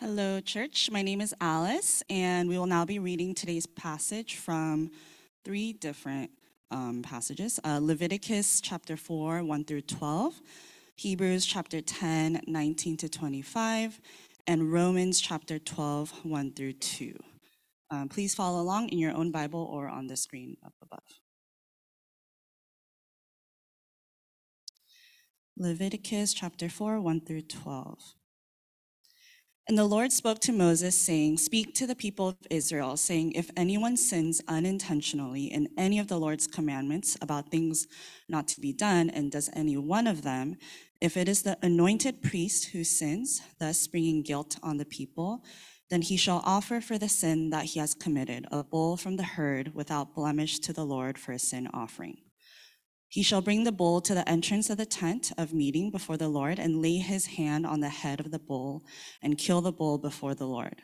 Hello, church. My name is Alice, and we will now be reading today's passage from three different um, passages uh, Leviticus chapter 4, 1 through 12, Hebrews chapter 10, 19 to 25, and Romans chapter 12, 1 through 2. Um, please follow along in your own Bible or on the screen up above. Leviticus chapter 4, 1 through 12. And the Lord spoke to Moses, saying, Speak to the people of Israel, saying, If anyone sins unintentionally in any of the Lord's commandments about things not to be done, and does any one of them, if it is the anointed priest who sins, thus bringing guilt on the people, then he shall offer for the sin that he has committed a bull from the herd without blemish to the Lord for a sin offering. He shall bring the bull to the entrance of the tent of meeting before the Lord and lay his hand on the head of the bull and kill the bull before the Lord.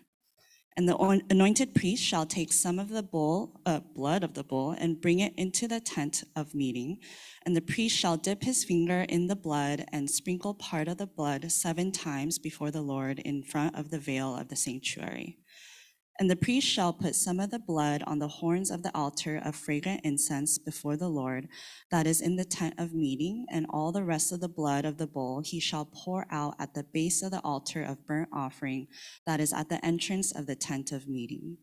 And the anointed priest shall take some of the bull, uh, blood of the bull and bring it into the tent of meeting. And the priest shall dip his finger in the blood and sprinkle part of the blood seven times before the Lord in front of the veil of the sanctuary. And the priest shall put some of the blood on the horns of the altar of fragrant incense before the Lord, that is in the tent of meeting, and all the rest of the blood of the bull he shall pour out at the base of the altar of burnt offering, that is at the entrance of the tent of meeting.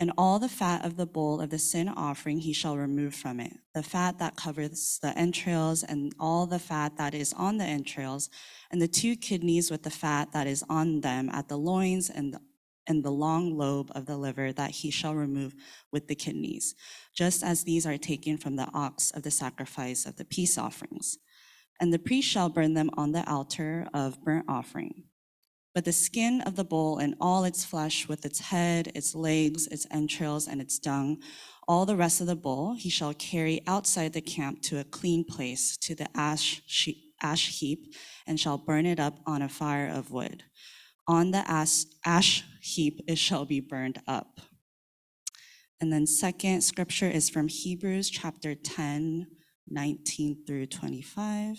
And all the fat of the bull of the sin offering he shall remove from it, the fat that covers the entrails, and all the fat that is on the entrails, and the two kidneys with the fat that is on them at the loins and the and the long lobe of the liver that he shall remove with the kidneys, just as these are taken from the ox of the sacrifice of the peace offerings. And the priest shall burn them on the altar of burnt offering. But the skin of the bull and all its flesh, with its head, its legs, its entrails, and its dung, all the rest of the bull, he shall carry outside the camp to a clean place, to the ash, ash heap, and shall burn it up on a fire of wood on the ash, ash heap it shall be burned up. And then second scripture is from Hebrews chapter 10, 19 through 25.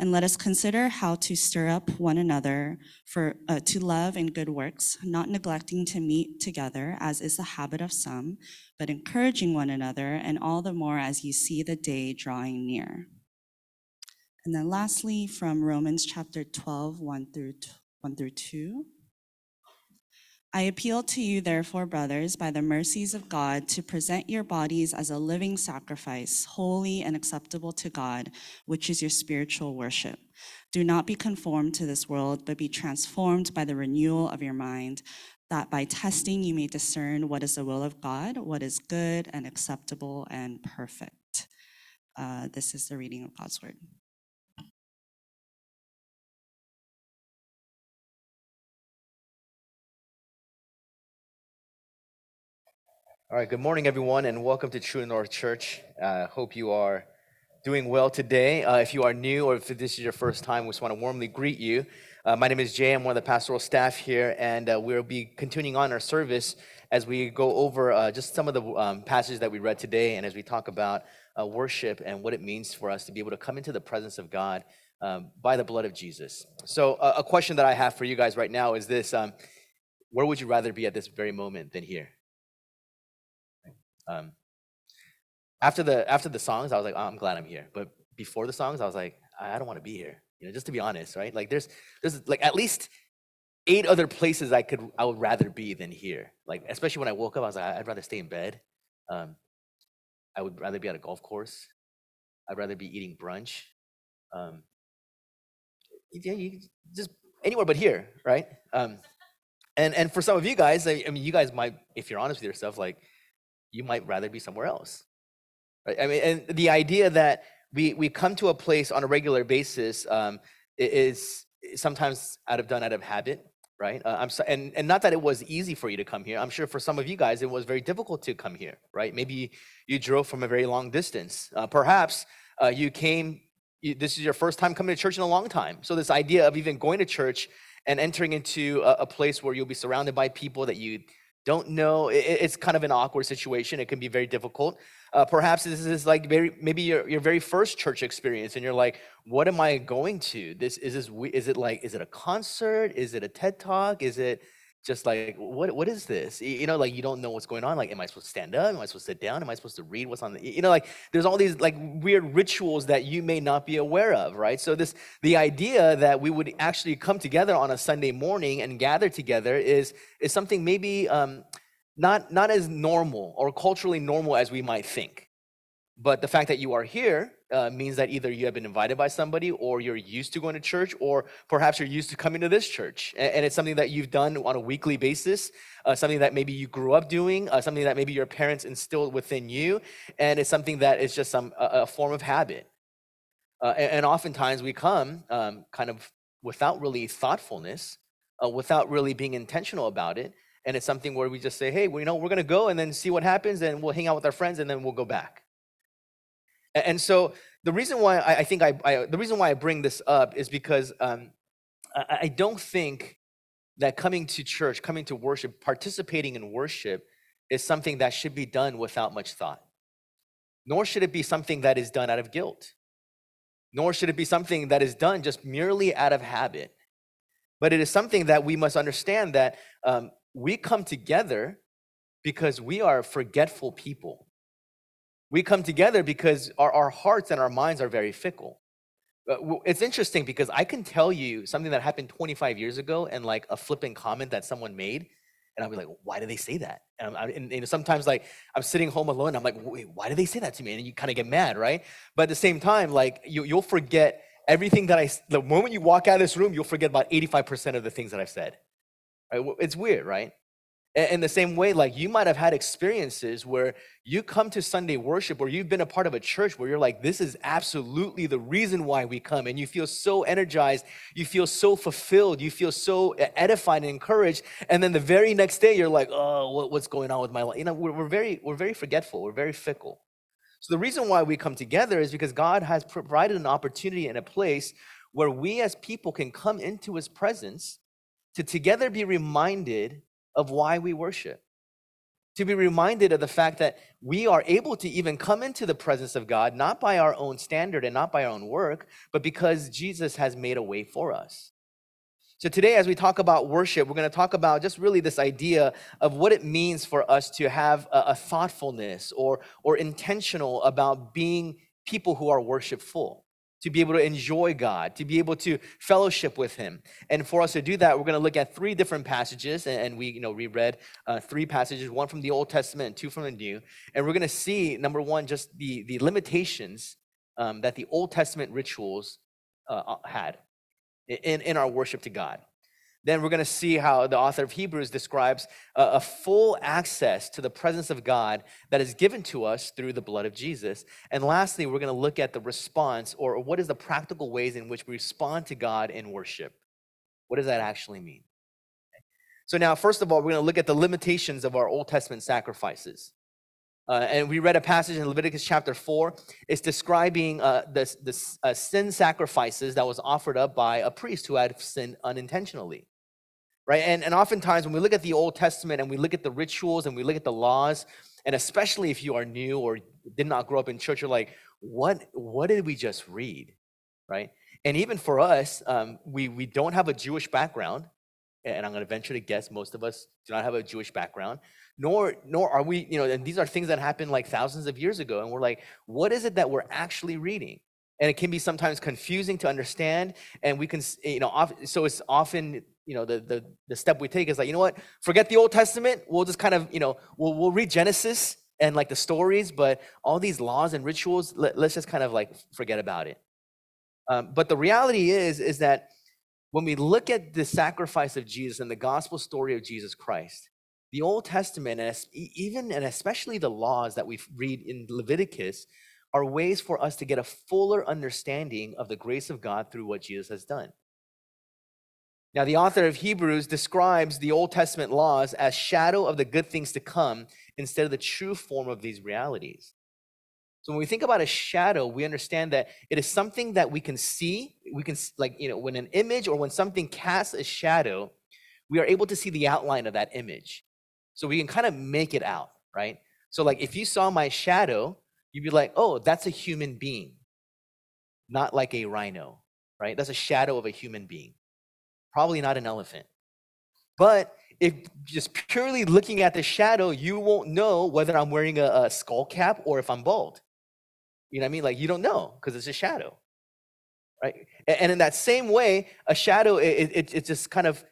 And let us consider how to stir up one another for uh, to love and good works, not neglecting to meet together, as is the habit of some, but encouraging one another, and all the more as you see the day drawing near. And then lastly, from Romans chapter 12, 1 through 1 through 2. I appeal to you, therefore, brothers, by the mercies of God, to present your bodies as a living sacrifice, holy and acceptable to God, which is your spiritual worship. Do not be conformed to this world, but be transformed by the renewal of your mind, that by testing you may discern what is the will of God, what is good and acceptable and perfect. Uh, this is the reading of God's word. All right, good morning, everyone, and welcome to True North Church. Uh, hope you are doing well today. Uh, if you are new or if this is your first time, we just want to warmly greet you. Uh, my name is Jay. I'm one of the pastoral staff here, and uh, we'll be continuing on our service as we go over uh, just some of the um, passages that we read today and as we talk about uh, worship and what it means for us to be able to come into the presence of God um, by the blood of Jesus. So, a question that I have for you guys right now is this um, Where would you rather be at this very moment than here? Um, after the after the songs, I was like, oh, I'm glad I'm here. But before the songs, I was like, I don't want to be here. You know, just to be honest, right? Like there's there's like at least eight other places I could I would rather be than here. Like especially when I woke up, I was like, I'd rather stay in bed. Um, I would rather be at a golf course. I'd rather be eating brunch. Um, yeah, you just anywhere but here, right? Um, and and for some of you guys, I, I mean, you guys might, if you're honest with yourself, like you might rather be somewhere else. Right? I mean, and the idea that we, we come to a place on a regular basis um, is sometimes out of done out of habit, right? Uh, I'm so, and and not that it was easy for you to come here. I'm sure for some of you guys it was very difficult to come here, right? Maybe you drove from a very long distance. Uh, perhaps uh, you came. You, this is your first time coming to church in a long time. So this idea of even going to church and entering into a, a place where you'll be surrounded by people that you don't know, it, it's kind of an awkward situation. It can be very difficult. Uh, perhaps this is like very maybe your, your very first church experience, and you're like, "What am I going to? This is this is it like is it a concert? Is it a TED talk? Is it just like what what is this? You know, like you don't know what's going on. Like, am I supposed to stand up? Am I supposed to sit down? Am I supposed to read what's on the you know, like there's all these like weird rituals that you may not be aware of, right? So this the idea that we would actually come together on a Sunday morning and gather together is is something maybe um not not as normal or culturally normal as we might think. But the fact that you are here uh, means that either you have been invited by somebody or you're used to going to church or perhaps you're used to coming to this church. And, and it's something that you've done on a weekly basis uh, something that maybe you grew up doing uh, something that maybe your parents instilled within you and it's something that is just some a, a form of habit. Uh, and, and, oftentimes we come um, kind of without really thoughtfulness uh, without really being intentional about it. And it's something where we just say hey well, you know we're going to go and then see what happens and we'll hang out with our friends and then we'll go back and so the reason why I, think I, I, the reason why I bring this up is because um, I, I don't think that coming to church, coming to worship, participating in worship is something that should be done without much thought. Nor should it be something that is done out of guilt. Nor should it be something that is done just merely out of habit. But it is something that we must understand that um, we come together because we are forgetful people. We come together because our, our hearts and our minds are very fickle. Uh, it's interesting because I can tell you something that happened 25 years ago and like a flippant comment that someone made. And I'll be like, why did they say that? And, I'm, and, and sometimes like I'm sitting home alone. I'm like, wait, why did they say that to me? And you kind of get mad, right? But at the same time, like you, you'll forget everything that I, the moment you walk out of this room, you'll forget about 85% of the things that I've said. Right? It's weird, right? In the same way, like you might have had experiences where you come to Sunday worship or you've been a part of a church where you're like, this is absolutely the reason why we come. And you feel so energized, you feel so fulfilled, you feel so edified and encouraged. And then the very next day, you're like, oh, what's going on with my life? You know, we're, we're, very, we're very forgetful, we're very fickle. So the reason why we come together is because God has provided an opportunity and a place where we as people can come into his presence to together be reminded of why we worship. To be reminded of the fact that we are able to even come into the presence of God, not by our own standard and not by our own work, but because Jesus has made a way for us. So, today, as we talk about worship, we're going to talk about just really this idea of what it means for us to have a, a thoughtfulness or, or intentional about being people who are worshipful to be able to enjoy God, to be able to fellowship with Him. And for us to do that, we're going to look at three different passages, and we, you know, reread uh, three passages, one from the Old Testament and two from the New. And we're going to see number one, just the the limitations um, that the Old Testament rituals uh, had in in our worship to God. Then we're going to see how the author of Hebrews describes a, a, full access to the presence of God that is given to us through the blood of Jesus. And lastly, we're going to look at the response or what is the practical ways in which we respond to God in worship. What does that actually mean? So, now, first of all, we're going to look at the limitations of our Old Testament sacrifices. Uh, and we read a passage in Leviticus chapter 4. It's describing uh, the, the uh, sin sacrifices that was offered up by a priest who had sinned unintentionally right? And, and oftentimes when we look at the Old Testament and we look at the rituals and we look at the laws, and especially if you are new or did not grow up in church, you're like, what, what did we just read, right? And even for us, um, we, we don't have a Jewish background, and I'm going to venture to guess most of us do not have a Jewish background, nor nor are we, you know, and these are things that happened like thousands of years ago, and we're like, what is it that we're actually reading? And it can be sometimes confusing to understand, and we can, you know, so it's often you know the, the the step we take is like you know what? Forget the old testament. We'll just kind of you know we'll, we'll read genesis and like the stories but all these laws and rituals let, us just kind of like forget about it. Um, but the reality is is that when we look at the sacrifice of jesus and the gospel story of jesus christ the old testament and even and especially the laws that we read in leviticus are ways for us to get a fuller understanding of the grace of god through what jesus has done Now, the author of Hebrews describes the Old Testament laws as shadow of the good things to come instead of the true form of these realities. So when we think about a shadow, we understand that it is something that we can see. We can like, you know, when an image or when something casts a shadow, we are able to see the outline of that image. So we can kind of make it out, right? So like if you saw my shadow, you'd be like, "Oh, that's a human being." Not like a rhino, right? That's a shadow of a human being. Probably not an elephant. But if just purely looking at the shadow, you won't know whether I'm wearing a, a skull cap or if I'm bald. You know what I mean? Like you don't know because it's a shadow, right? And in that same way, a shadow it, it, it just kind of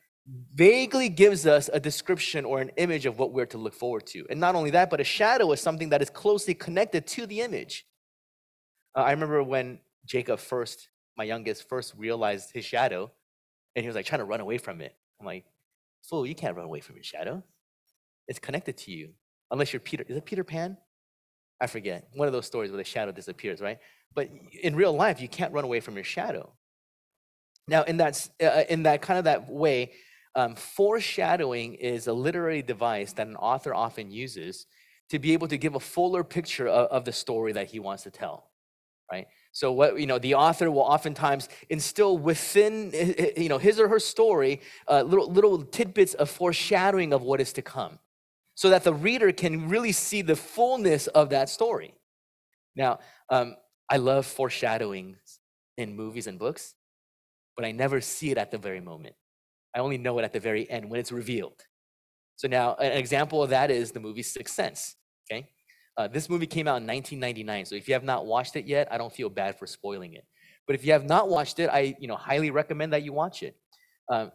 vaguely gives us a description or an image of what we're to look forward to. And not only that, but a shadow is something that is closely connected to the image. Uh, I remember when Jacob first, my youngest, first realized his shadow, and he was like trying to run away from it. I'm like, fool, you can't run away from your shadow. It's connected to you. Unless you're Peter. Is it Peter Pan? I forget. One of those stories where the shadow disappears, right? But in real life, you can't run away from your shadow. Now, in that, uh, in that kind of that way, um, foreshadowing is a literary device that an author often uses to be able to give a fuller picture of, of the story that he wants to tell, right? So what you know, the author will oftentimes instill within hi- hi- you know his or her story uh, little little tidbits of foreshadowing of what is to come, so that the reader can really see the fullness of that story. Now, um, I love foreshadowing in movies and books, but I never see it at the very moment. I only know it at the very end when it's revealed. So now, an example of that is the movie Sixth Sense. Okay, uh, this movie came out in 1999. So if you have not watched it yet, I don't feel bad for spoiling it. But if you have not watched it, I you know highly recommend that you watch it. Um,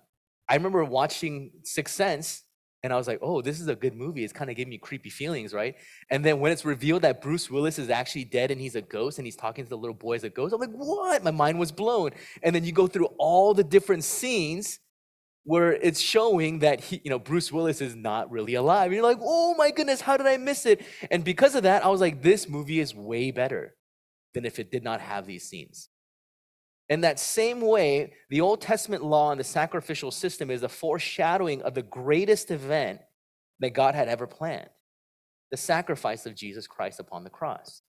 I remember watching Sixth Sense, and I was like, "Oh, this is a good movie." It's kind of giving me creepy feelings, right? And then when it's revealed that Bruce Willis is actually dead and he's a ghost, and he's talking to the little boy as a ghost, I'm like, "What?" My mind was blown. And then you go through all the different scenes where it's showing that he, you know, Bruce Willis is not really alive. And you're like, oh my goodness, how did I miss it? And because of that, I was like, this movie is way better than if it did not have these scenes. In that same way, the Old Testament law and the sacrificial system is a foreshadowing of the greatest event that God had ever planned the sacrifice of Jesus Christ upon the cross.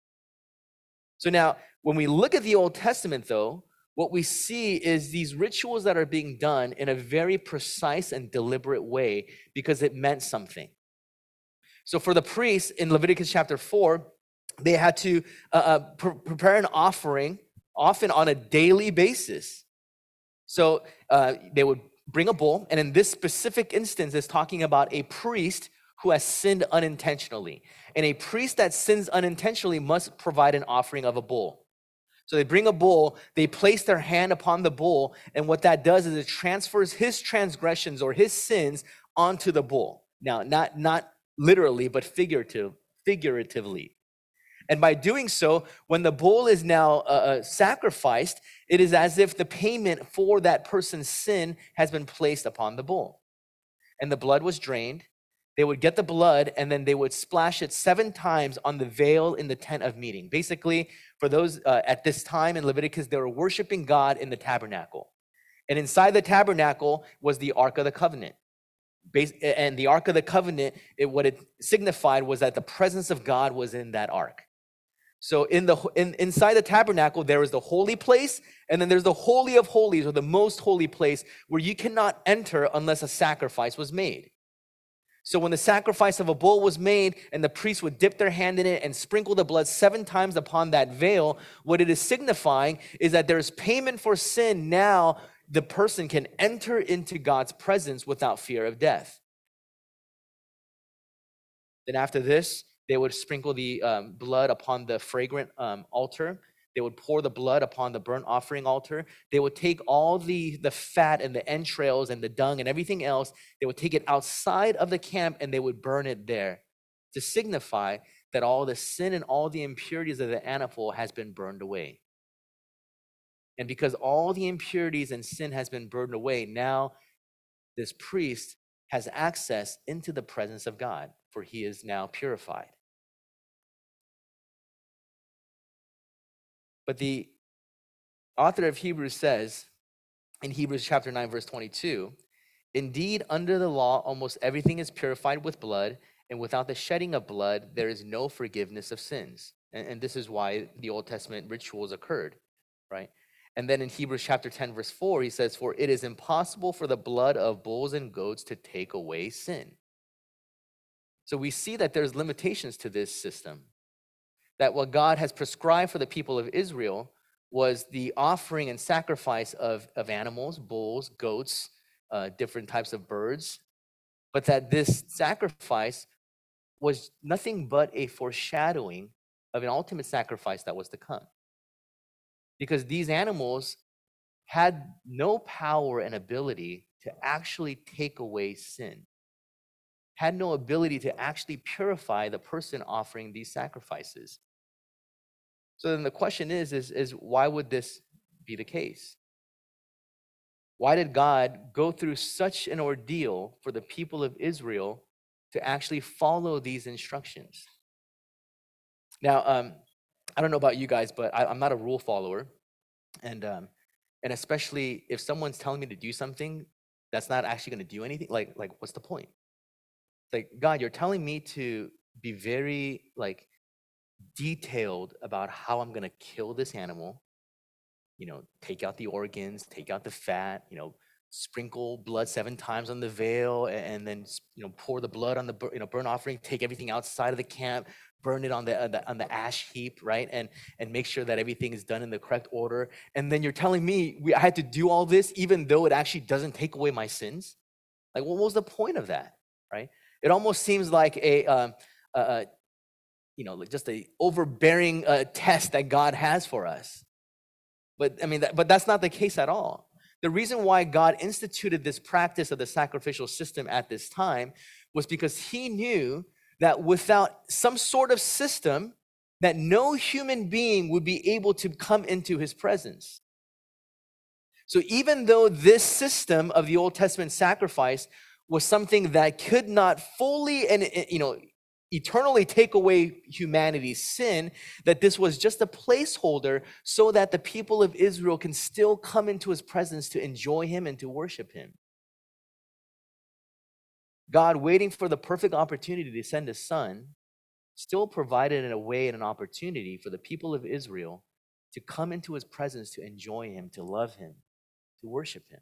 So now, when we look at the Old Testament, though, what we see is these rituals that are being done in a very precise and deliberate way because it meant something. So, for the priests in Leviticus chapter 4, they had to uh, uh, pre- prepare an offering often on a daily basis. So, uh, they would bring a bull, and in this specific instance, is talking about a priest who has sinned unintentionally. And a priest that sins unintentionally must provide an offering of a bull. So they bring a bull, they place their hand upon the bull, and what that does is it transfers his transgressions or his sins onto the bull. Now, not not literally, but figurative, figuratively. And by doing so, when the bull is now uh, uh, sacrificed, it is as if the payment for that person's sin has been placed upon the bull. And the blood was drained. They would get the blood and then they would splash it seven times on the veil in the tent of meeting. Basically, for those uh, at this time in Leviticus, they were worshiping God in the tabernacle. And inside the tabernacle was the Ark of the Covenant. Bas- And the Ark of the Covenant, it, what it signified was that the presence of God was in that Ark. So in the in, inside the tabernacle there is the holy place, and then there's the holy of holies or the most holy place where you cannot enter unless a sacrifice was made. So when the sacrifice of a bull was made and the priest would dip their hand in it and sprinkle the blood seven times upon that veil, what it is signifying is that there's payment for sin. Now the person can enter into God's presence without fear of death. Then after this, they would sprinkle the um, blood upon the fragrant um, altar. They would pour the blood upon the burnt offering altar. They would take all the, the fat and the entrails and the dung and everything else. They would take it outside of the camp and they would burn it there to signify that all the sin and all the impurities of the animal has been burned away. And because all the impurities and sin has been burned away, now this priest has access into the presence of God, for he is now purified. But the author of Hebrews says in Hebrews chapter 9, verse 22 Indeed, under the law, almost everything is purified with blood, and without the shedding of blood, there is no forgiveness of sins. And, and this is why the Old Testament rituals occurred, right? And then in Hebrews chapter 10, verse 4, he says, For it is impossible for the blood of bulls and goats to take away sin. So we see that there's limitations to this system. That what God has prescribed for the people of Israel was the offering and sacrifice of, of animals, bulls, goats, uh, different types of birds, but that this sacrifice was nothing but a foreshadowing of an ultimate sacrifice that was to come. Because these animals had no power and ability to actually take away sin, had no ability to actually purify the person offering these sacrifices. So then the question is, is, is why would this be the case? Why did God go through such an ordeal for the people of Israel to actually follow these instructions? Now, um, I don't know about you guys, but I, am not a rule follower, and um, and especially if someone's telling me to do something that's not actually going to do anything, like like what's the point? Like God, you're telling me to be very like detailed about how I'm going to kill this animal, you know, take out the organs, take out the fat, you know, sprinkle blood seven times on the veil, and, then you know pour the blood on the you know burnt offering, take everything outside of the camp, burn it on the, on the on the ash heap, right, and and make sure that everything is done in the correct order. And then you're telling me we I had to do all this even though it actually doesn't take away my sins. Like, what was the point of that, right? It almost seems like a um, uh, you know, just a overbearing uh, test that God has for us. But I mean, that, but that's not the case at all. The reason why God instituted this practice of the sacrificial system at this time was because He knew that without some sort of system, that no human being would be able to come into His presence. So even though this system of the Old Testament sacrifice was something that could not fully and eh, you know eternally take away humanity's sin, that this was just a placeholder so that the people of Israel can still come into his presence to enjoy him and to worship him. God, waiting for the perfect opportunity to send his son, still provided in a way and an opportunity for the people of Israel to come into his presence to enjoy him, to love him, to worship him.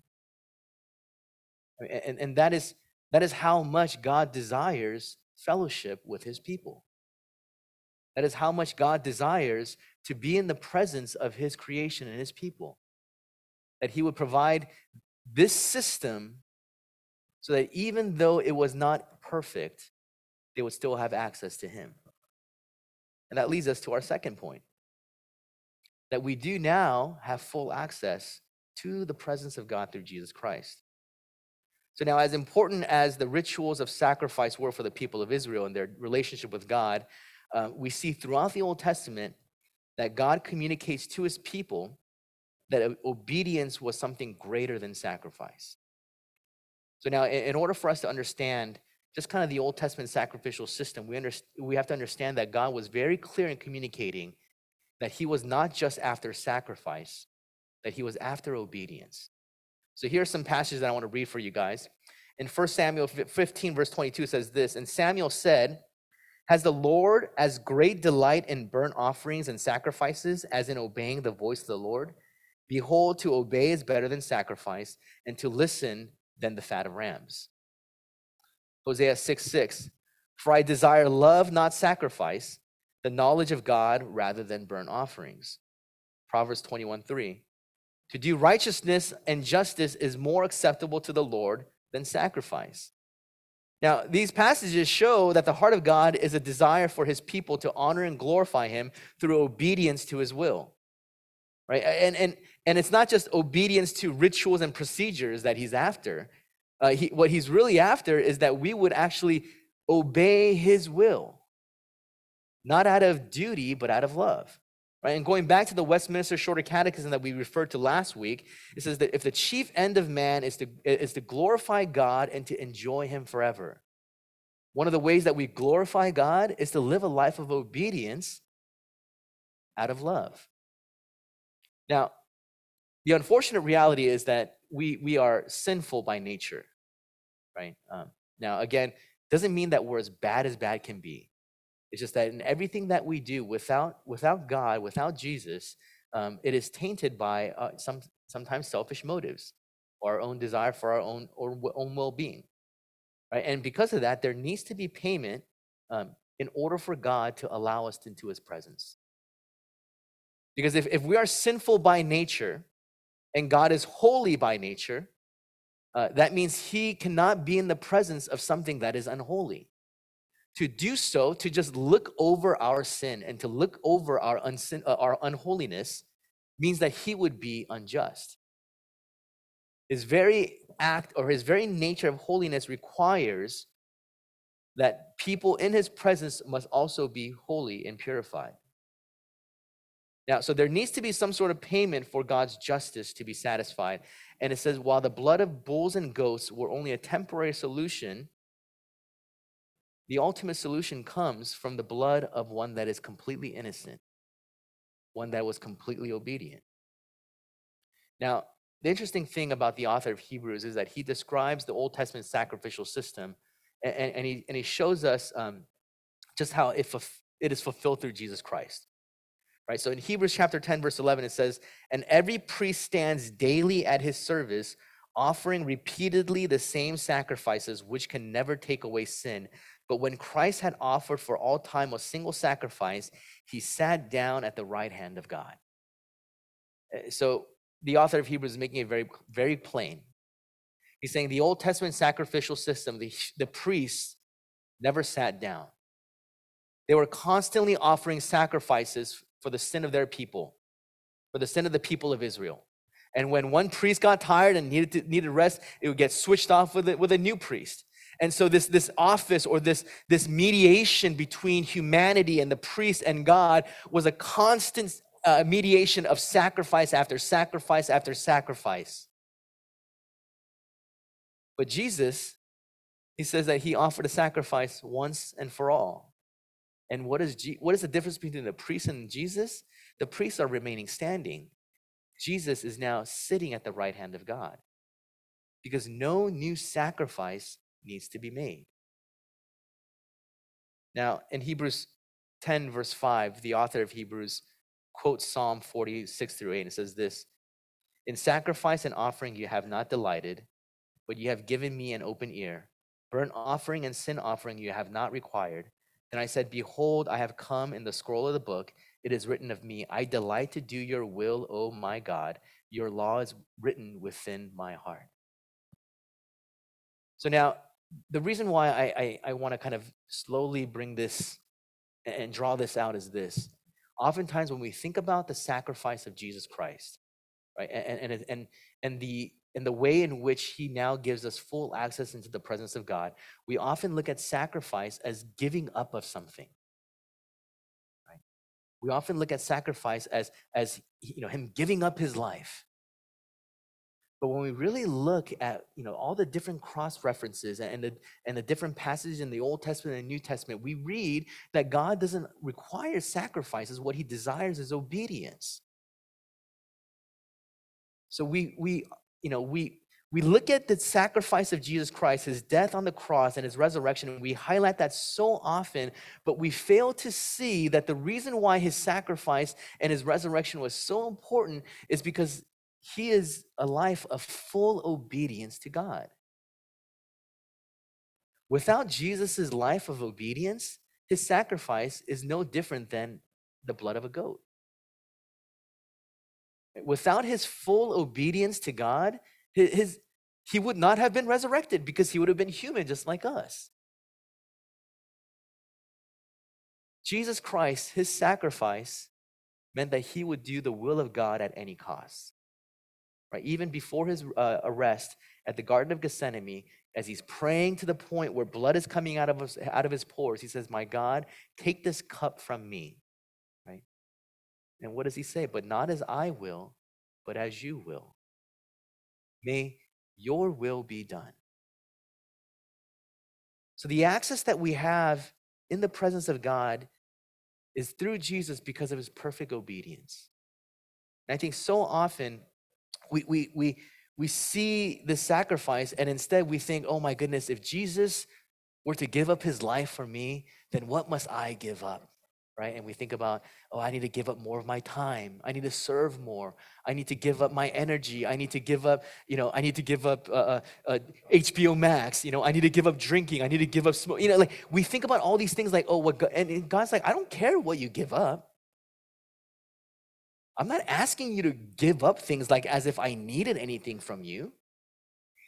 And, and that, is, that is how much God desires fellowship with his people. That is how much God desires to be in the presence of his creation and his people. That he would provide this system so that even though it was not perfect, they would still have access to him. And that leads us to our second point that we do now have full access to the presence of God through Jesus Christ. So, now, as important as the rituals of sacrifice were for the people of Israel and their relationship with God, uh, we see throughout the Old Testament that God communicates to his people that obedience was something greater than sacrifice. So, now, in, order for us to understand just kind of the Old Testament sacrificial system, we, under, we have to understand that God was very clear in communicating that he was not just after sacrifice, that he was after obedience. So here are some passages that I want to read for you guys. In 1 Samuel 15, verse 22 says this And Samuel said, Has the Lord as great delight in burnt offerings and sacrifices as in obeying the voice of the Lord? Behold, to obey is better than sacrifice, and to listen than the fat of rams. Hosea 6 6 For I desire love, not sacrifice, the knowledge of God rather than burnt offerings. Proverbs 21 3 to do righteousness and justice is more acceptable to the Lord than sacrifice. Now, these passages show that the heart of God is a desire for his people to honor and glorify him through obedience to his will. Right? And, and, and it's not just obedience to rituals and procedures that he's after. Uh, he, what he's really after is that we would actually obey his will, not out of duty, but out of love. Right? And going back to the Westminster Shorter Catechism that we referred to last week, it says that if the chief end of man is to, is to glorify God and to enjoy Him forever, one of the ways that we glorify God is to live a life of obedience out of love. Now, the unfortunate reality is that we we are sinful by nature, right? Um, now, again, doesn't mean that we're as bad as bad can be. It's just that in everything that we do without without God, without Jesus, um, it is tainted by uh, some sometimes selfish motives, or our own desire for our own or own well-being, right? And because of that, there needs to be payment um, in order for God to allow us into His presence. Because if, if we are sinful by nature and God is holy by nature, uh, that means he cannot be in the presence of something that is unholy. To do so, to just look over our sin and to look over our, unsin, uh, our unholiness, means that he would be unjust. His very act or his very nature of holiness requires that people in his presence must also be holy and purified. Now, so there needs to be some sort of payment for God's justice to be satisfied. And it says, while the blood of bulls and goats were only a temporary solution, the ultimate solution comes from the blood of one that is completely innocent, one that was completely obedient. Now, the interesting thing about the author of Hebrews is that he describes the Old Testament sacrificial system and, and, he, and he shows us um, just how it, it is fulfilled through Jesus Christ right? So in Hebrews chapter 10, verse 11, it says, And every priest stands daily at his service, offering repeatedly the same sacrifices, which can never take away sin. But when Christ had offered for all time a single sacrifice, he sat down at the right hand of God. Eh, so the author of Hebrews is making it very, very plain. He's saying the Old Testament sacrificial system, the, the priests never sat down. They were constantly offering sacrifices for the sin of their people, for the sin of the people of Israel. And when one priest got tired and needed, to, needed rest, it would get switched off with a, with a new priest. And so this, this office or this, this mediation between humanity and the priest and God was a constant uh, mediation of sacrifice after sacrifice after sacrifice. But Jesus, he says that he offered a sacrifice once and for all. And what is, what is the difference between the priest and Jesus? The priests are remaining standing. Jesus is now sitting at the right hand of God because no new sacrifice needs to be made. Now, in Hebrews 10, verse 5, the author of Hebrews quotes Psalm 46 through 8, and says this In sacrifice and offering you have not delighted, but you have given me an open ear. Burnt offering and sin offering you have not required. Then I said, Behold, I have come in the scroll of the book. It is written of me, I delight to do your will, O my God. Your law is written within my heart. So now, the reason why I, I, I want to kind of slowly bring this and draw this out is this. Oftentimes, when we think about the sacrifice of Jesus Christ, right, and, and, and, and the and the way in which he now gives us full access into the presence of God, we often look at sacrifice as giving up of something. Right? We often look at sacrifice as, as you know, him giving up his life. But when we really look at you know all the different cross references and the and the different passages in the Old Testament and New Testament, we read that God doesn't require sacrifices. What He desires is obedience. So we we you know, we we look at the sacrifice of Jesus Christ, his death on the cross and his resurrection, and we highlight that so often, but we fail to see that the reason why his sacrifice and his resurrection was so important is because he is a life of full obedience to God. Without Jesus' life of obedience, his sacrifice is no different than the blood of a goat. Without his full obedience to God, his, he would not have been resurrected because he would have been human just like us. Jesus Christ, his sacrifice, meant that he would do the will of God at any cost. Right? Even before his uh, arrest at the Garden of Gethsemane, as he's praying to the point where blood is coming out of his, out of his pores, he says, My God, take this cup from me. Right? And what does he say? But not as I will, but as you will. May your will be done. So the access that we have in the presence of God is through Jesus because of his perfect obedience. And I think so often we, we, we, we see the sacrifice and instead we think, oh my goodness, if Jesus were to give up his life for me, then what must I give up? Right? And we think about, oh, I need to give up more of my time. I need to serve more. I need to give up my energy. I need to give up, you know, I need to give up uh, uh, uh, HBO Max. You know, I need to give up drinking. I need to give up smoke. You know, like we think about all these things like, oh, what God, and God's like, I don't care what you give up. I'm not asking you to give up things like as if I needed anything from you.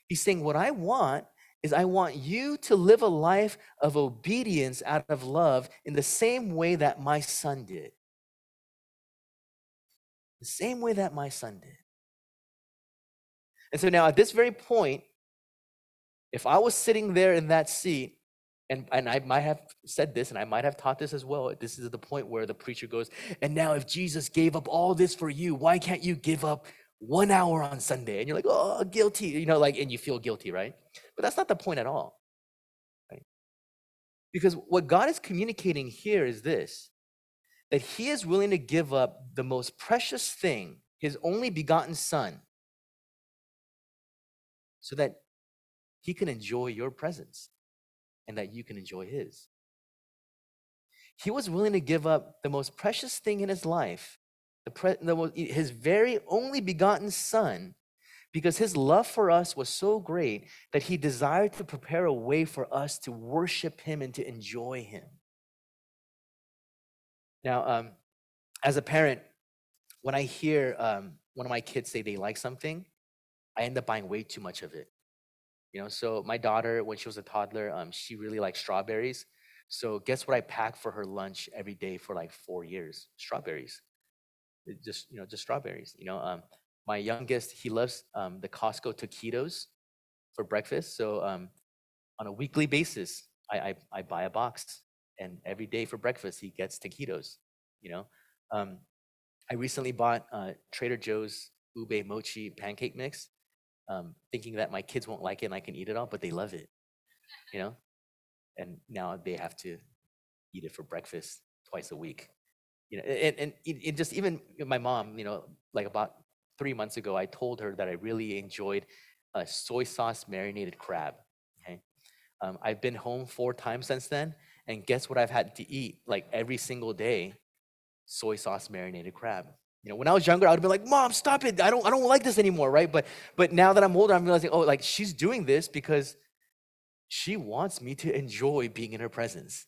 He's saying, what I want is I want you to live a life of obedience out of love in the same way that my son did. The same way that my son did. And so now at this very point, if I was sitting there in that seat, and, and I might have said this and I might have taught this as well. This is the point where the preacher goes, and now if Jesus gave up all this for you, why can't you give up one hour on Sunday? And you're like, oh, guilty, you know, like, and you feel guilty, right? But that's not the point at all. Right? Because what God is communicating here is this that He is willing to give up the most precious thing, His only begotten Son, so that He can enjoy your presence and that you can enjoy His. He was willing to give up the most precious thing in His life, the, pre- the His very only begotten Son because his love for us was so great that he desired to prepare a way for us to worship him and to enjoy him. Now, um, as a parent, when I hear um, one of my kids say they like something, I end up buying way too much of it. You know, so my daughter, when she was a toddler, um, she really liked strawberries. So guess what I packed for her lunch every day for like four years? Strawberries. It just you know, just strawberries. You know, um, my youngest, he loves um, the Costco taquitos for breakfast. So um, on a weekly basis, I, I, I, buy a box, and every day for breakfast, he gets taquitos. You know, um, I recently bought uh, Trader Joe's ube mochi pancake mix, um, thinking that my kids won't like it and I can eat it all, but they love it. You know, and now they have to eat it for breakfast twice a week. You know, and, and it, it just even my mom, you know, like about three months ago, I told her that I really enjoyed a soy sauce marinated crab. Okay. Um, I've been home four times since then, and guess what I've had to eat like every single day? Soy sauce marinated crab. You know, when I was younger, I would be like, "Mom, stop it! I don't, I don't like this anymore." Right? But, but now that I'm older, I'm realizing, oh, like she's doing this because she wants me to enjoy being in her presence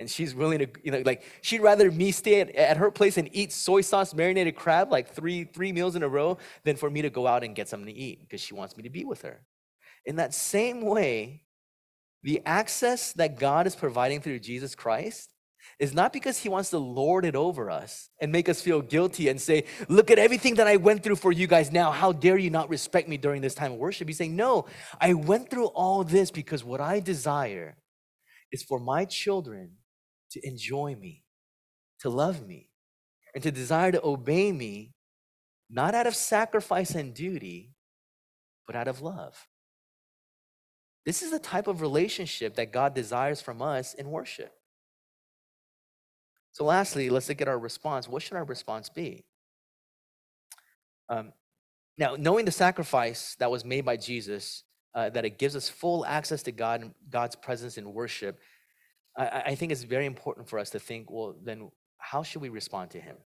and she's willing to you know like she'd rather me stay at, at, her place and eat soy sauce marinated crab like three three meals in a row than for me to go out and get something to eat because she wants me to be with her in that same way the access that god is providing through jesus christ is not because he wants to lord it over us and make us feel guilty and say look at everything that i went through for you guys now how dare you not respect me during this time of worship he's saying no i went through all this because what i desire is for my children to enjoy me, to love me, and to desire to obey me, not out of sacrifice and duty, but out of love. This is the type of relationship that God desires from us in worship. So, lastly, let's look at our response. What should our response be? Um, now, knowing the sacrifice that was made by Jesus, uh, that it gives us full access to God and God's presence in worship, I, I think it's very important for us to think, well, then how should we respond to him?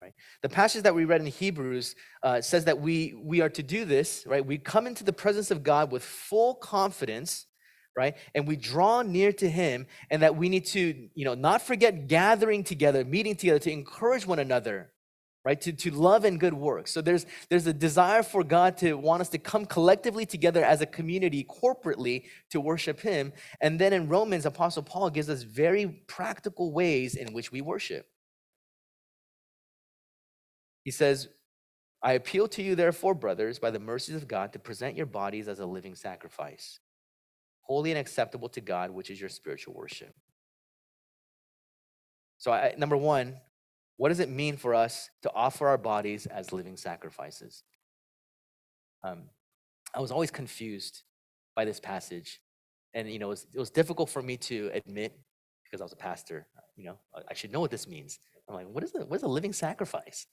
Right? The passage that we read in Hebrews uh, says that we we are to do this, right? We come into the presence of God with full confidence, right? And we draw near to Him, and that we need to, you know, not forget gathering together, meeting together to encourage one another, right? To, to love and good works. So there's there's a desire for god to want us to come collectively together as a community corporately to worship him. And then in romans apostle paul gives us very practical ways in which we worship. He says i appeal to you therefore brothers by the mercies of god to present your bodies as a living sacrifice holy and acceptable to god which is your spiritual worship so I, number one what does it mean for us to offer our bodies as living sacrifices? Um, I was always confused by this passage. And, you know, it was, it was difficult for me to admit because I was a pastor. You know, I should know what this means. I'm like, what is, the, what is a living sacrifice?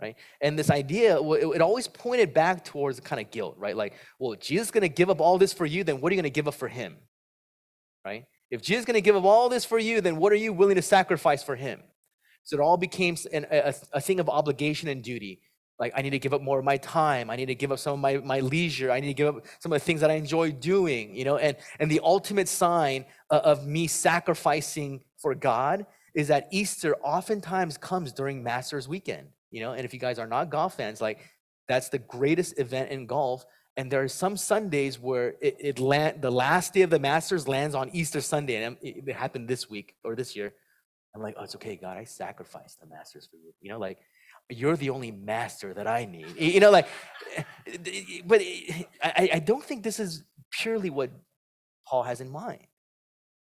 Right? And this idea, it, always pointed back towards kind of guilt, right? Like, well, Jesus is going to give up all this for you, then what are you going to give up for him, right? If Jesus is going to give up all this for you, then what are you willing to sacrifice for him? So it all became an, a, a thing of obligation and duty. Like, I need to give up more of my time. I need to give up some of my, my leisure. I need to give up some of the things that I enjoy doing, you know? And, and the ultimate sign o- of me sacrificing for God is that Easter oftentimes comes during Masters weekend, you know? And if you guys are not golf fans, like, that's the greatest event in golf. And there are some Sundays where it, it land, the last day of the Masters lands on Easter Sunday. And it, it happened this week or this year. I'm like, oh, it's okay, God. I sacrificed the Masters for you. You know, like you're the only master that I need. You know, like, eh, eh, but eh, I, I don't think this is purely what Paul has in mind.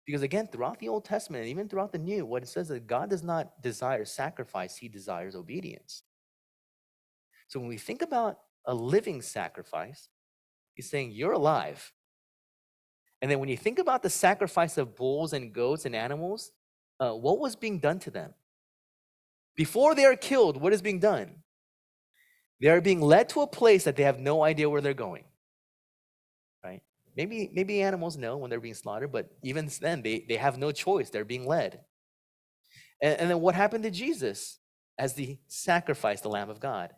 Because again, throughout the Old Testament and even throughout the New, what it says is that God does not desire sacrifice, he desires obedience. So when we think about a living sacrifice, he's saying you're alive. And then when you think about the sacrifice of bulls and goats and animals, uh, what was being done to them? Before they are killed, what is being done? They are being led to a place that they have no idea where they're going. Right? Maybe maybe animals know when they're being slaughtered, but even then they, they have no choice. They're being led. And, and then what happened to Jesus as the sacrifice, the Lamb of God?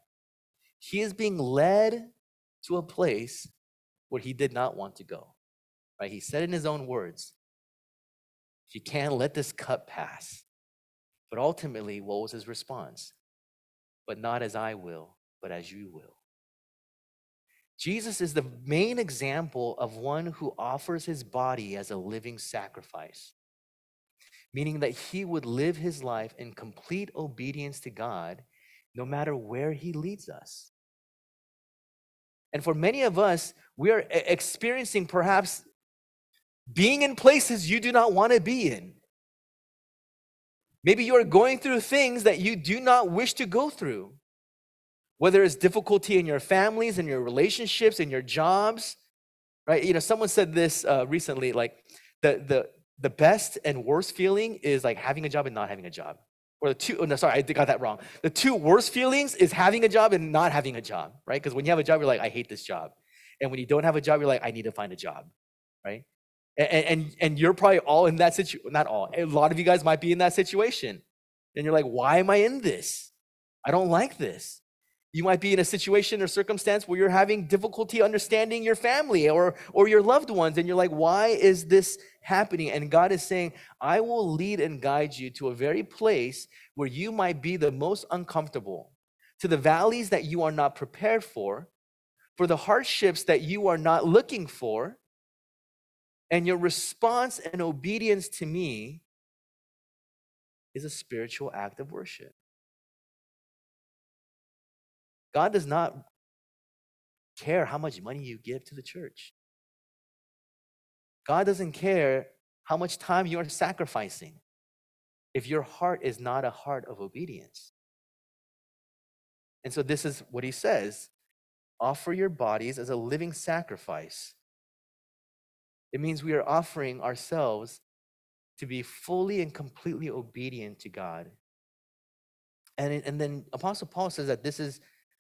He is being led to a place where he did not want to go. Right? He said in his own words, if you can, let this cup pass. But ultimately, what was his response? But not as I will, but as you will. Jesus is the main example of one who offers his body as a living sacrifice, meaning that he would live his life in complete obedience to God no matter where he leads us. And for many of us, we are experiencing perhaps being in places you do not want to be in. Maybe you are going through things that you do not wish to go through, whether it's difficulty in your families, in your relationships, in your jobs, right? You know, someone said this uh, recently, like the the the best and worst feeling is like having a job and not having a job, or the two. Oh, no, sorry, I got that wrong. The two worst feelings is having a job and not having a job, right? Because when you have a job, you're like, I hate this job, and when you don't have a job, you're like, I need to find a job, right? and and, and you're probably all in that situation not all a lot of you guys might be in that situation and you're like why am i in this i don't like this you might be in a situation or circumstance where you're having difficulty understanding your family or or your loved ones and you're like why is this happening and god is saying i will lead and guide you to a very place where you might be the most uncomfortable to the valleys that you are not prepared for for the hardships that you are not looking for and your response and obedience to me is a spiritual act of worship. God does not care how much money you give to the church. God doesn't care how much time you are sacrificing if your heart is not a heart of obedience. And so, this is what he says offer your bodies as a living sacrifice. It means we are offering ourselves to be fully and completely obedient to God. And, and then Apostle Paul says that this is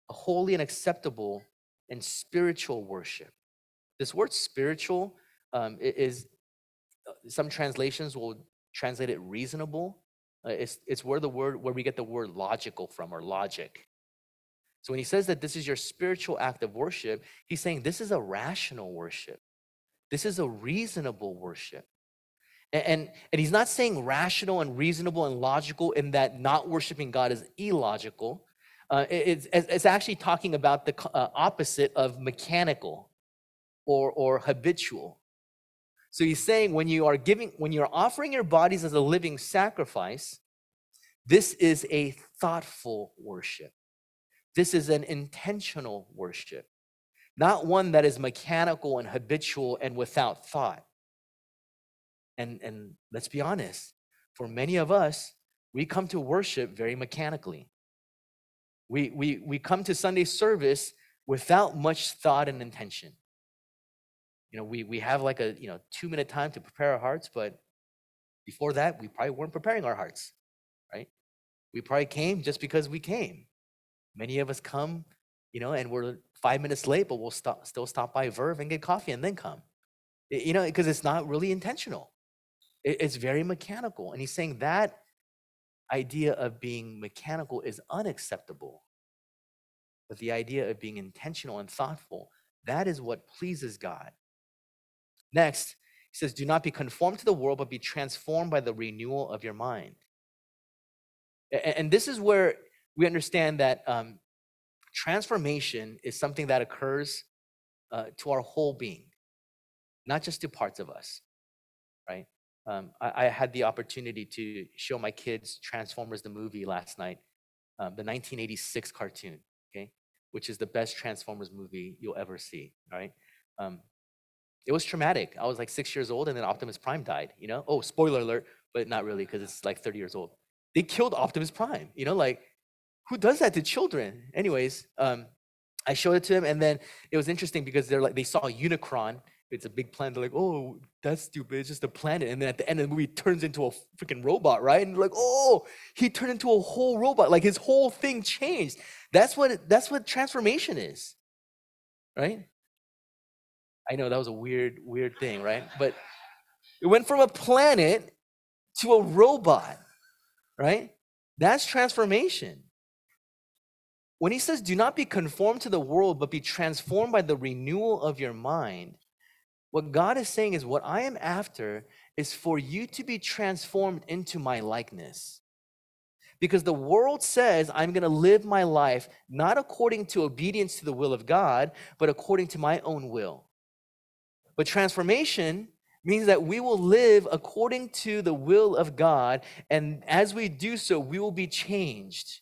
a holy and acceptable and spiritual worship. This word spiritual um, is, uh, some translations will translate it reasonable. Uh, it's, it's where the word, where we get the word logical from or logic. So when he says that this is your spiritual act of worship, he's saying this is a rational worship. This is a reasonable worship. A- And, and he's not saying rational and reasonable and logical in that not worshiping God is illogical. Uh, it- it's, it's it's actually talking about the uh, opposite of mechanical or, or habitual. So he's saying when you are giving, when you're offering your bodies as a living sacrifice, this is a thoughtful worship. This is an intentional worship, not one that is mechanical and habitual and without thought. And, and let's be honest, for many of us, we come to worship very mechanically. We, we, we come to Sunday service without much thought and intention. You know, we, we have like a you know two minute time to prepare our hearts, but before that, we probably weren't preparing our hearts, right? We probably came just because we came. Many of us come, you know, and we're five minutes late, but we'll stop, still stop by Verve and get coffee and then come. You know, because it's not really intentional. It's very mechanical. And he's saying that idea of being mechanical is unacceptable. But the idea of being intentional and thoughtful, that is what pleases God. Next, he says, Do not be conformed to the world, but be transformed by the renewal of your mind. And this is where we understand that um, transformation is something that occurs uh, to our whole being, not just to parts of us? Um, I, I had the opportunity to show my kids Transformers the movie last night, um, the 1986 cartoon, okay, which is the best Transformers movie you'll ever see, all right? Um, it was traumatic. I was like six years old, and then Optimus Prime died. You know? Oh, spoiler alert, but not really because it's like 30 years old. They killed Optimus Prime. You know, like who does that to children? Anyways, um, I showed it to them, and then it was interesting because they're like they saw Unicron. It's a big planet. They're like, oh, that's stupid. It's just a planet. And then at the end of the movie, turns into a freaking robot, right? And like, oh, he turned into a whole robot. Like his whole thing changed. That's what that's what transformation is, right? I know that was a weird, weird thing, right? But it went from a planet to a robot, right? That's transformation. When he says, do not be conformed to the world, but be transformed by the renewal of your mind, what God is saying is, what I am after is for you to be transformed into my likeness. Because the world says, I'm going to live my life not according to obedience to the will of God, but according to my own will. But transformation means that we will live according to the will of God. And as we do so, we will be changed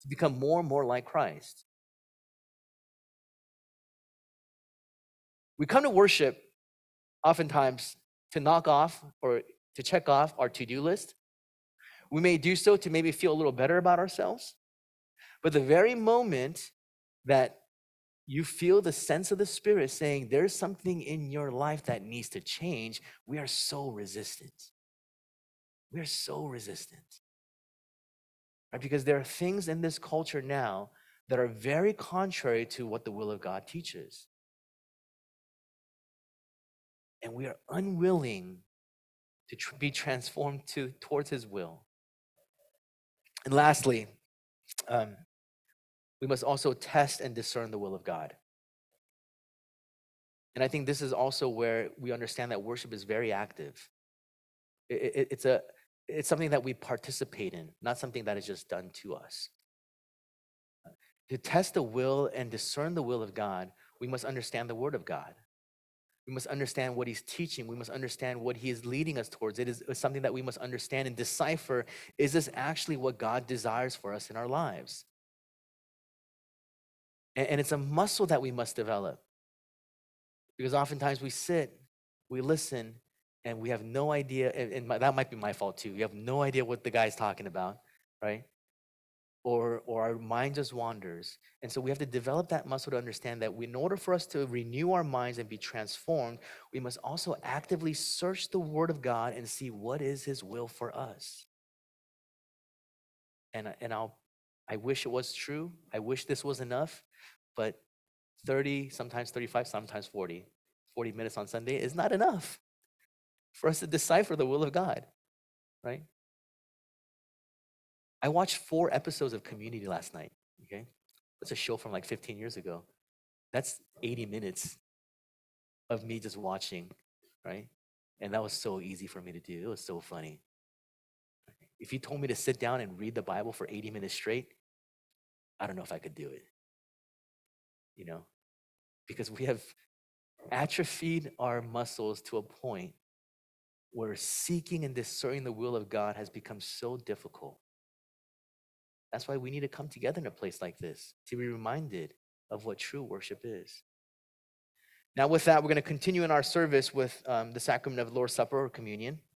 to become more and more like Christ. We come to worship oftentimes to knock off or to check off our to do list. We may do so to maybe feel a little better about ourselves. But the very moment that you feel the sense of the Spirit saying there's something in your life that needs to change, we are so resistant. We are so resistant. Right? Because there are things in this culture now that are very contrary to what the will of God teaches. And we are unwilling to tr- be transformed to, towards His will. And lastly, um, we must also test and discern the will of God. And I think this is also where we understand that worship is very active. I- I- I- it's, a, it's something that we participate in, not something that is just done to us. To test the will and discern the will of God, we must understand the Word of God. We must understand what He's teaching. We must understand what He is leading us towards. It is uh, something that we must understand and decipher is this actually what God desires for us in our lives? And, it's a muscle that we must develop. Because oftentimes we sit, we listen, and we have no idea, and, that might be my fault too. You have no idea what the guy's talking about, right? Or, or our mind just wanders. And so we have to develop that muscle to understand that we, in order for us to renew our minds and be transformed, we must also actively search the Word of God and see what is His will for us. And, uh, and I'll, I wish it was true. I wish this was enough, but 30, sometimes 35, sometimes 40, 40 minutes on Sunday is not enough for us to decipher the will of God, right? I watched four episodes of Community last night, okay? That's a show from like 15 years ago. That's 80 minutes of me just watching, right? And that was so easy for me to do. It was so funny. If you told me to sit down and read the Bible for 80 minutes straight, I don't know if I could do it. You know, because we have atrophied our muscles to a point where seeking and discerning the will of God has become so difficult. That's why we need to come together in a place like this to be reminded of what true worship is. Now, with that, we're going to continue in our service with um, the sacrament of the Lord's Supper or communion.